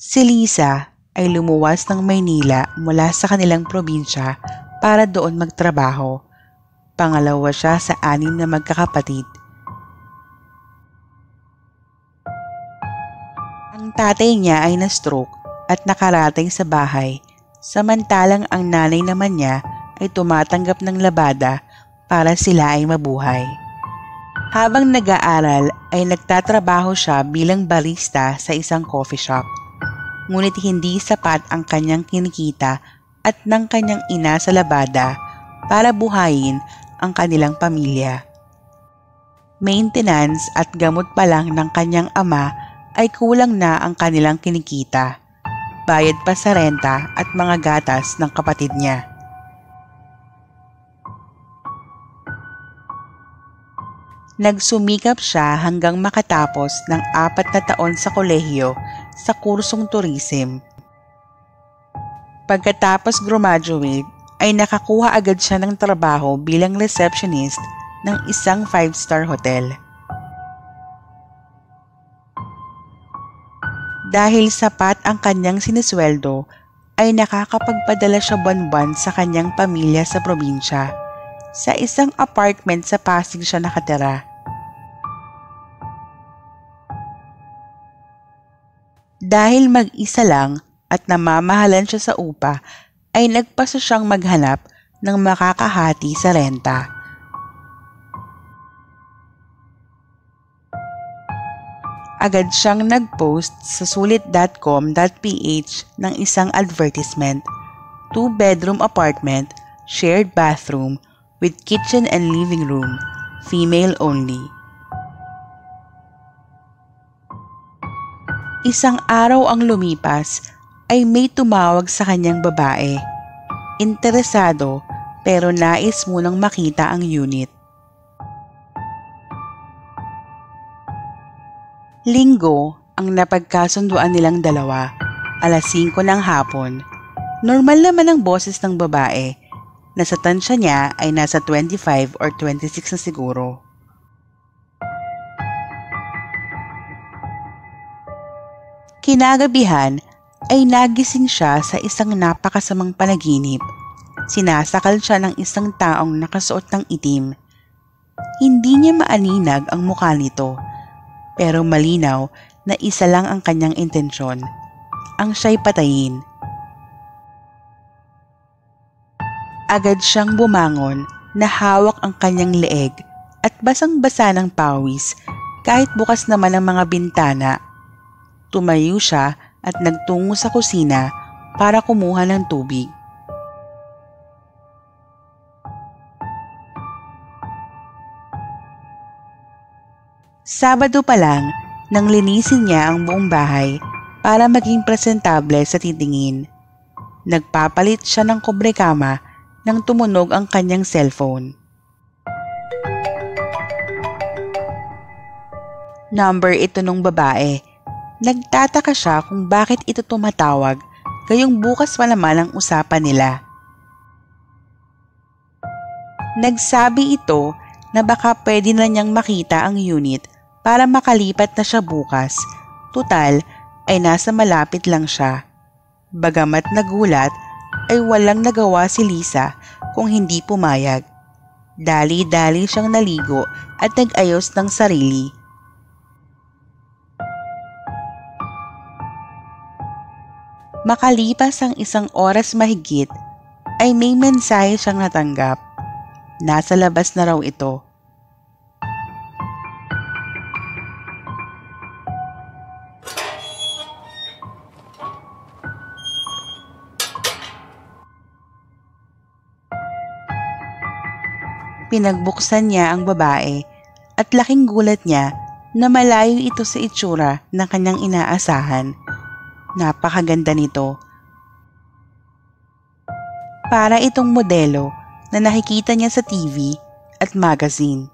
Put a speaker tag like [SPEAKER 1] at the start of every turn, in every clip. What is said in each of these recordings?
[SPEAKER 1] Si Lisa ay lumuwas ng Maynila mula sa kanilang probinsya para doon magtrabaho. Pangalawa siya sa anim na magkakapatid. Ang tatay niya ay na-stroke at nakarating sa bahay, samantalang ang nanay naman niya ay tumatanggap ng labada para sila ay mabuhay. Habang nag-aaral ay nagtatrabaho siya bilang barista sa isang coffee shop ngunit hindi sapat ang kanyang kinikita at ng kanyang ina sa labada para buhayin ang kanilang pamilya. Maintenance at gamot pa lang ng kanyang ama ay kulang na ang kanilang kinikita. Bayad pa sa renta at mga gatas ng kapatid niya. Nagsumikap siya hanggang makatapos ng apat na taon sa kolehiyo sa kursong tourism. Pagkatapos graduate, ay nakakuha agad siya ng trabaho bilang receptionist ng isang five-star hotel. Dahil sapat ang kanyang sinisweldo, ay nakakapagpadala siya buwan-buwan sa kanyang pamilya sa probinsya. Sa isang apartment sa Pasig siya nakatira. Dahil mag-isa lang at namamahalan siya sa upa, ay nagpasa siyang maghanap ng makakahati sa renta. Agad siyang nag-post sa sulit.com.ph ng isang advertisement. Two-bedroom apartment, shared bathroom, with kitchen and living room, female only. Isang araw ang lumipas ay may tumawag sa kanyang babae. Interesado pero nais munang makita ang unit. Linggo ang napagkasunduan nilang dalawa, alas 5 ng hapon. Normal naman ang boses ng babae. Nasa tansya niya ay nasa 25 or 26 na siguro. Kinagabihan ay nagising siya sa isang napakasamang panaginip. Sinasakal siya ng isang taong nakasuot ng itim. Hindi niya maaninag ang mukha nito, pero malinaw na isa lang ang kanyang intensyon, ang siya'y patayin. Agad siyang bumangon na hawak ang kanyang leeg at basang-basa ng pawis kahit bukas naman ang mga bintana Tumayo siya at nagtungo sa kusina para kumuha ng tubig. Sabado pa lang nang linisin niya ang buong bahay para maging presentable sa titingin. Nagpapalit siya ng kobrekama nang tumunog ang kanyang cellphone. Number ito nung babae Nagtataka siya kung bakit ito tumatawag gayong bukas pa naman ang usapan nila. Nagsabi ito na baka pwede na niyang makita ang unit para makalipat na siya bukas. Tutal ay nasa malapit lang siya. Bagamat nagulat ay walang nagawa si Lisa kung hindi pumayag. Dali-dali siyang naligo at nag-ayos ng sarili Makalipas ang isang oras mahigit, ay may mensahe siyang natanggap. Nasa labas na raw ito. Pinagbuksan niya ang babae at laking gulat niya na malayo ito sa itsura ng kanyang inaasahan Napakaganda nito. Para itong modelo na nakikita niya sa TV at magazine.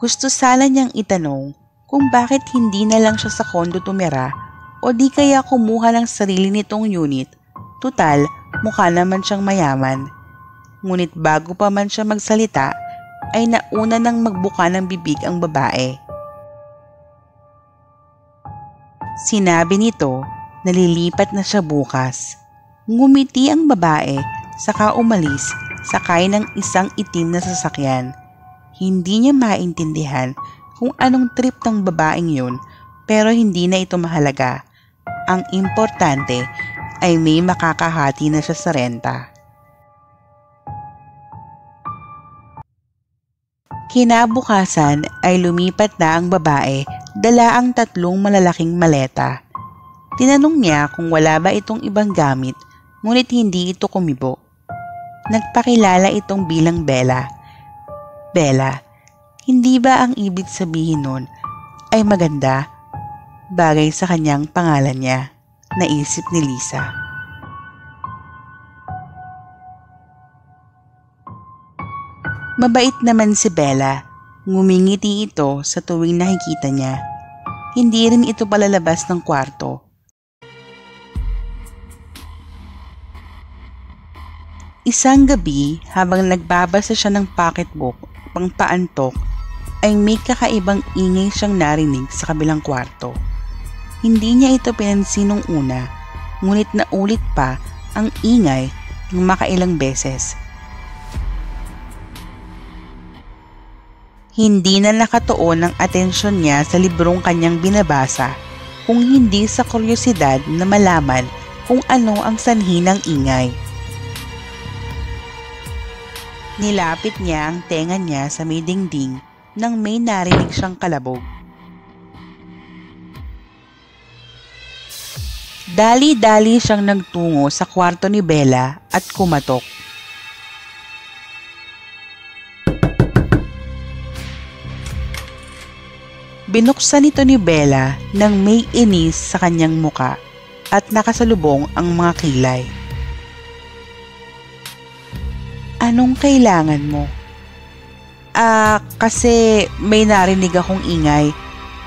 [SPEAKER 1] Gusto sana niyang itanong kung bakit hindi na lang siya sa kondo tumira o di kaya kumuha ng sarili nitong unit. Tutal, mukha naman siyang mayaman. Ngunit bago pa man siya magsalita, ay nauna nang magbuka ng bibig ang babae. Sinabi nito na lilipat na siya bukas. Ngumiti ang babae saka umalis sakay ng isang itim na sasakyan. Hindi niya maintindihan kung anong trip ng babaeng yun pero hindi na ito mahalaga. Ang importante ay may makakahati na siya sa renta. Kinabukasan ay lumipat na ang babae dala ang tatlong malalaking maleta. Tinanong niya kung wala ba itong ibang gamit ngunit hindi ito kumibo. Nagpakilala itong bilang Bella. Bella, hindi ba ang ibig sabihin nun ay maganda? Bagay sa kanyang pangalan niya, naisip ni Lisa. Mabait naman si Bella. Ngumingiti ito sa tuwing nakikita niya. Hindi rin ito palalabas ng kwarto. Isang gabi, habang nagbabasa siya ng pocketbook pang paantok, ay may kakaibang ingay siyang narinig sa kabilang kwarto. Hindi niya ito pinansin nung una, ngunit naulit pa ang ingay ng makailang beses. Hindi na nakatuon ang atensyon niya sa librong kanyang binabasa kung hindi sa kuryosidad na malaman kung ano ang sanhi ng ingay. Nilapit niya ang tenga niya sa may dingding nang may narinig siyang kalabog. Dali-dali siyang nagtungo sa kwarto ni Bella at kumatok. Binuksan ito ni Bella nang may inis sa kanyang muka at nakasalubong ang mga kilay. Anong kailangan mo? Ah, kasi may narinig akong ingay.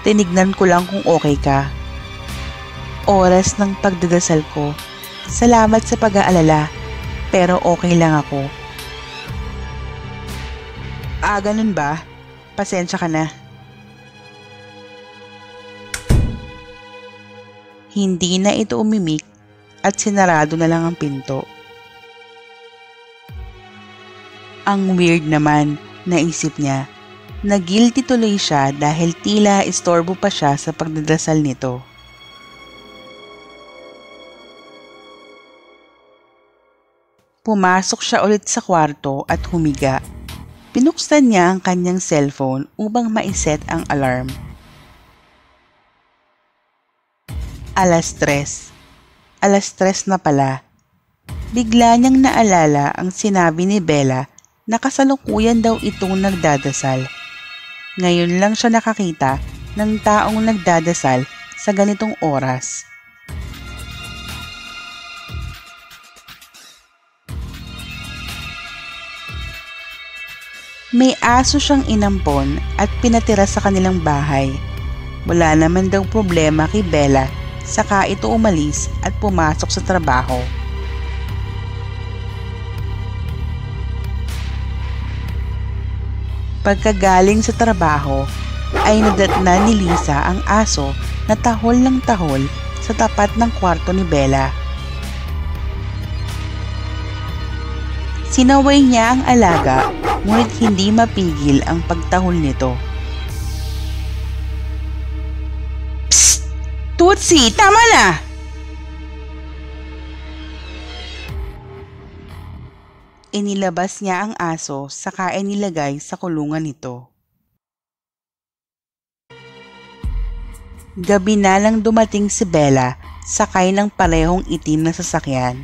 [SPEAKER 1] Tinignan ko lang kung okay ka. Oras ng pagdadasal ko. Salamat sa pag-aalala, pero okay lang ako. Ah, ganun ba? Pasensya ka na. Hindi na ito umimik at sinarado na lang ang pinto. Ang weird naman, naisip niya. Nagilty tuloy siya dahil tila istorbo pa siya sa pagdadasal nito. Pumasok siya ulit sa kwarto at humiga. Pinuksan niya ang kanyang cellphone upang maiset ang alarm. Alas tres. Alas tres na pala. Bigla niyang naalala ang sinabi ni Bella na kasalukuyan daw itong nagdadasal. Ngayon lang siya nakakita ng taong nagdadasal sa ganitong oras. May aso siyang inampon at pinatira sa kanilang bahay. Wala naman daw problema kay Bella saka ito umalis at pumasok sa trabaho. Pagkagaling sa trabaho, ay nadatna ni Lisa ang aso na tahol ng tahol sa tapat ng kwarto ni Bella. Sinaway niya ang alaga ngunit hindi mapigil ang pagtahol nito. Tutsi, tama na! Inilabas niya ang aso saka inilagay sa kulungan nito. Gabi na lang dumating si Bella sakay ng parehong itim na sasakyan.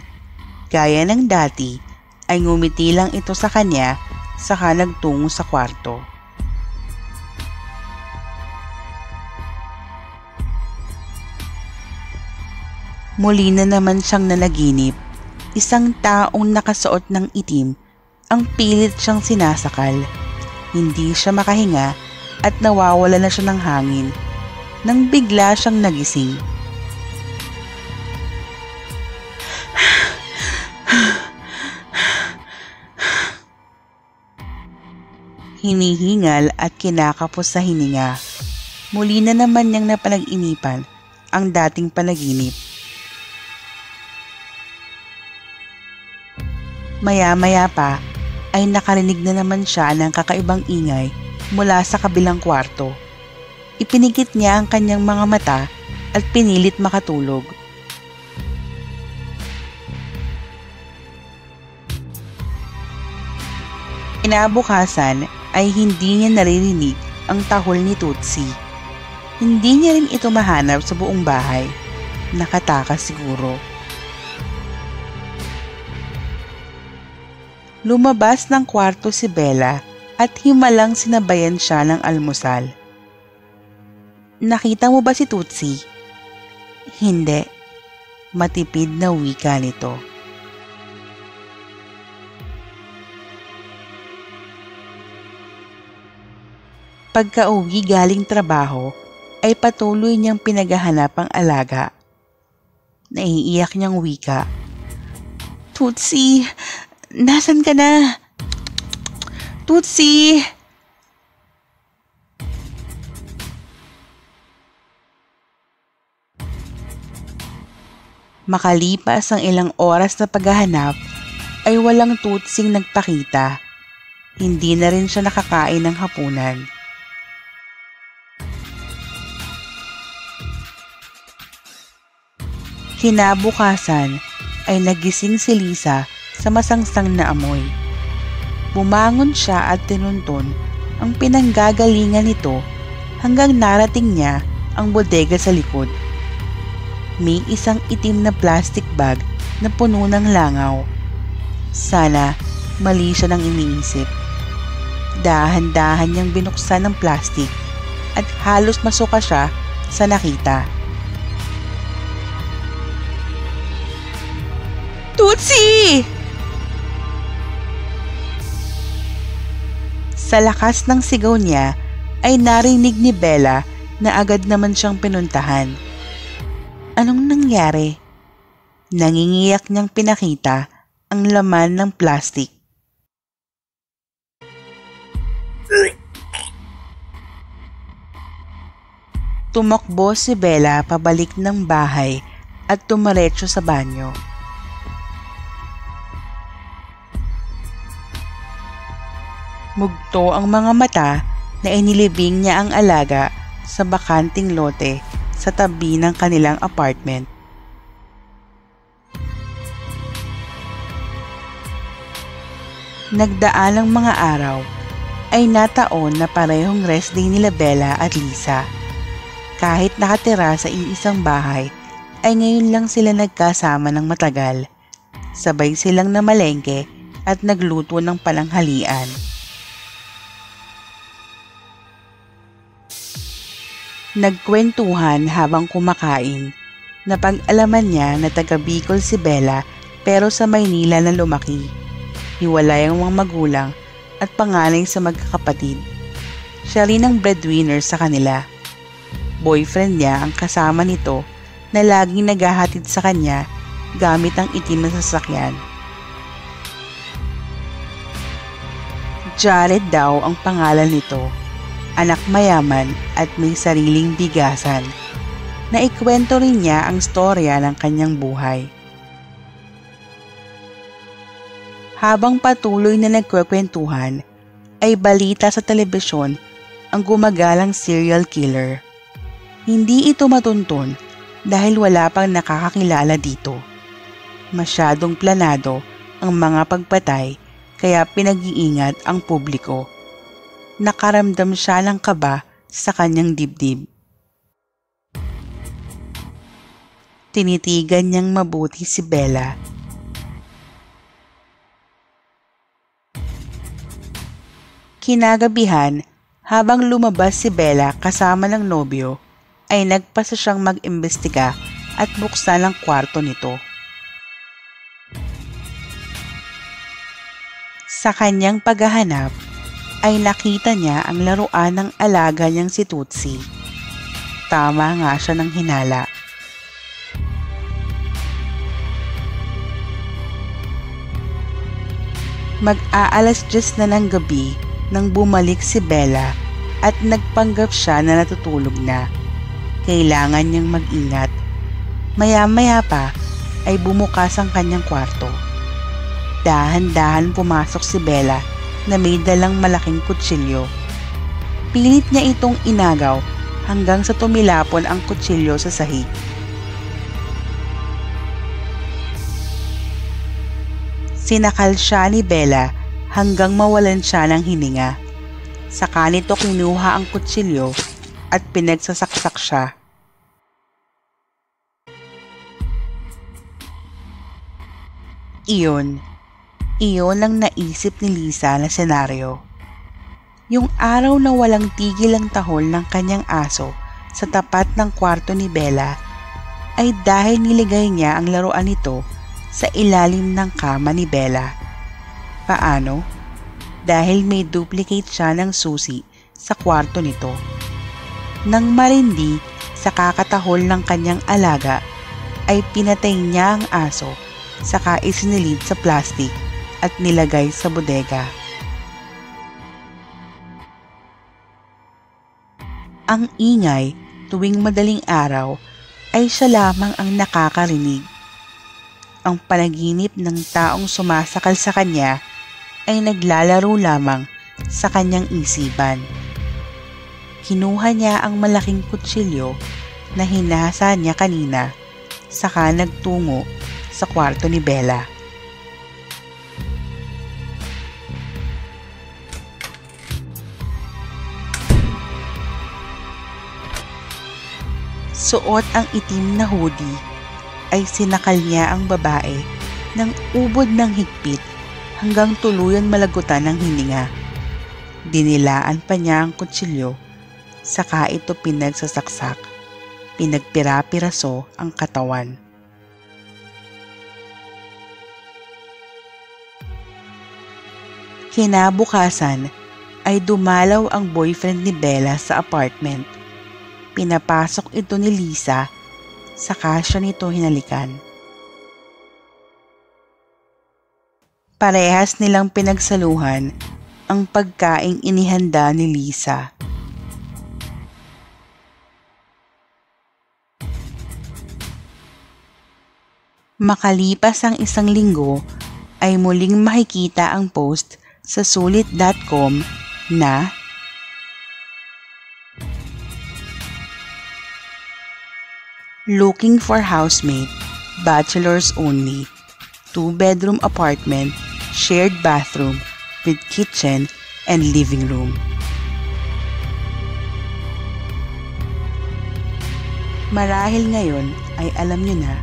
[SPEAKER 1] Gaya ng dati ay ngumiti lang ito sa kanya saka nagtungo sa kwarto. Muli na naman siyang nanaginip. Isang taong nakasuot ng itim ang pilit siyang sinasakal. Hindi siya makahinga at nawawala na siya ng hangin nang bigla siyang nagising. Hinihingal at kinakapos sa hininga. Muli na naman niyang napalag-inipan ang dating panaginip. Maya-maya pa ay nakarinig na naman siya ng kakaibang ingay mula sa kabilang kwarto. Ipinigit niya ang kanyang mga mata at pinilit makatulog. Inabukasan ay hindi niya naririnig ang tahol ni Tutsi. Hindi niya rin ito mahanap sa buong bahay. Nakatakas siguro. Lumabas ng kwarto si Bella at himalang sinabayan siya ng almusal. Nakita mo ba si Tutsi? Hindi. Matipid na wika nito. Pagka-uwi galing trabaho, ay patuloy niyang pinaghahanap ang alaga. Naiiyak niyang wika. Tutsi, nasan ka na? Tutsi! Makalipas ang ilang oras na paghahanap, ay walang tutsing nagpakita. Hindi na rin siya nakakain ng hapunan. Kinabukasan ay nagising si Lisa sa masangsang na amoy. Bumangon siya at tinunton ang pinanggagalingan nito hanggang narating niya ang bodega sa likod may isang itim na plastic bag na puno ng langaw. Sana mali siya nang iniisip. Dahan-dahan niyang binuksan ng plastic at halos masuka siya sa nakita. Tutsi! Sa lakas ng sigaw niya ay narinig ni Bella na agad naman siyang pinuntahan Anong nangyari? Nangingiyak niyang pinakita ang laman ng plastic. Tumakbo si Bella pabalik ng bahay at tumaretso sa banyo. Mugto ang mga mata na inilibing niya ang alaga sa bakanting lote sa tabi ng kanilang apartment. Nagdaan ang mga araw ay nataon na parehong rest day nila Bella at Lisa. Kahit nakatira sa iisang bahay, ay ngayon lang sila nagkasama ng matagal. Sabay silang namalengke at nagluto ng palanghalian. Nagkwentuhan habang kumakain. Napag-alaman niya na taga Bicol si Bella pero sa Maynila na lumaki. Hiwalay ang mga magulang at panganay sa magkakapatid. Siya rin ang breadwinner sa kanila. Boyfriend niya ang kasama nito na laging naghahatid sa kanya gamit ang itim na sasakyan. Jared daw ang pangalan nito anak mayaman at may sariling bigasan. Naikwento rin niya ang storya ng kanyang buhay. Habang patuloy na nagkwekwentuhan, ay balita sa telebisyon ang gumagalang serial killer. Hindi ito matuntun dahil wala pang nakakakilala dito. Masyadong planado ang mga pagpatay kaya pinag-iingat ang publiko nakaramdam siya ng kaba sa kanyang dibdib. Tinitigan niyang mabuti si Bella. Kinagabihan, habang lumabas si Bella kasama ng nobyo, ay nagpasa siyang mag-imbestiga at buksan ang kwarto nito. Sa kanyang paghahanap, ay nakita niya ang laruan ng alaga niyang si Tutsi. Tama nga siya ng hinala. Mag-aalas 10 na ng gabi nang bumalik si Bella at nagpanggap siya na natutulog na. kailangan niyang mag-ingat. Maya-maya pa ay bumukas ang kanyang kwarto. Dahan-dahan pumasok si Bella na may dalang malaking kutsilyo. Pilit niya itong inagaw hanggang sa tumilapon ang kutsilyo sa sahig. Sinakal siya ni Bella hanggang mawalan siya ng hininga. Saka nito kinuha ang kutsilyo at pinagsasaksak siya. Iyon, iyon ang naisip ni Lisa na senaryo. Yung araw na walang tigil ang tahol ng kanyang aso sa tapat ng kwarto ni Bella ay dahil niligay niya ang laruan nito sa ilalim ng kama ni Bella. Paano? Dahil may duplicate siya ng susi sa kwarto nito. Nang marindi sa kakatahol ng kanyang alaga ay pinatay niya ang aso saka isinilid sa plastic at nilagay sa bodega. Ang ingay tuwing madaling araw ay siya lamang ang nakakarinig. Ang panaginip ng taong sumasakal sa kanya ay naglalaro lamang sa kanyang isipan. Kinuha niya ang malaking kutsilyo na hinasa niya kanina saka nagtungo sa kwarto ni Bella. Suot ang itim na hoodie ay sinakal niya ang babae ng ubod ng higpit hanggang tuluyan malagutan ng hininga. Dinilaan pa niya ang kutsilyo, saka ito pinagsasaksak. Pinagpira-piraso ang katawan. Kinabukasan ay dumalaw ang boyfriend ni Bella sa apartment. Pinapasok ito ni Lisa, saka siya nito hinalikan. Parehas nilang pinagsaluhan ang pagkaing inihanda ni Lisa. Makalipas ang isang linggo ay muling makikita ang post sa sulit.com na Looking for housemate, bachelors only, two-bedroom apartment, shared bathroom with kitchen and living room. Marahil ngayon ay alam nyo na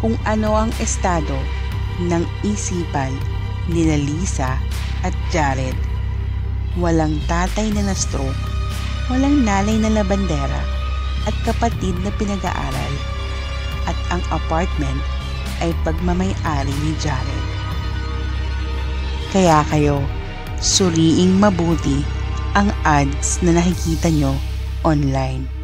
[SPEAKER 1] kung ano ang estado ng isipan ni Lisa at Jared. Walang tatay na na-stroke, walang nanay na labandera, at kapatid na pinag-aaral. At ang apartment ay pagmamay-ari ni Jared. Kaya kayo, suriing mabuti ang ads na nakikita nyo online.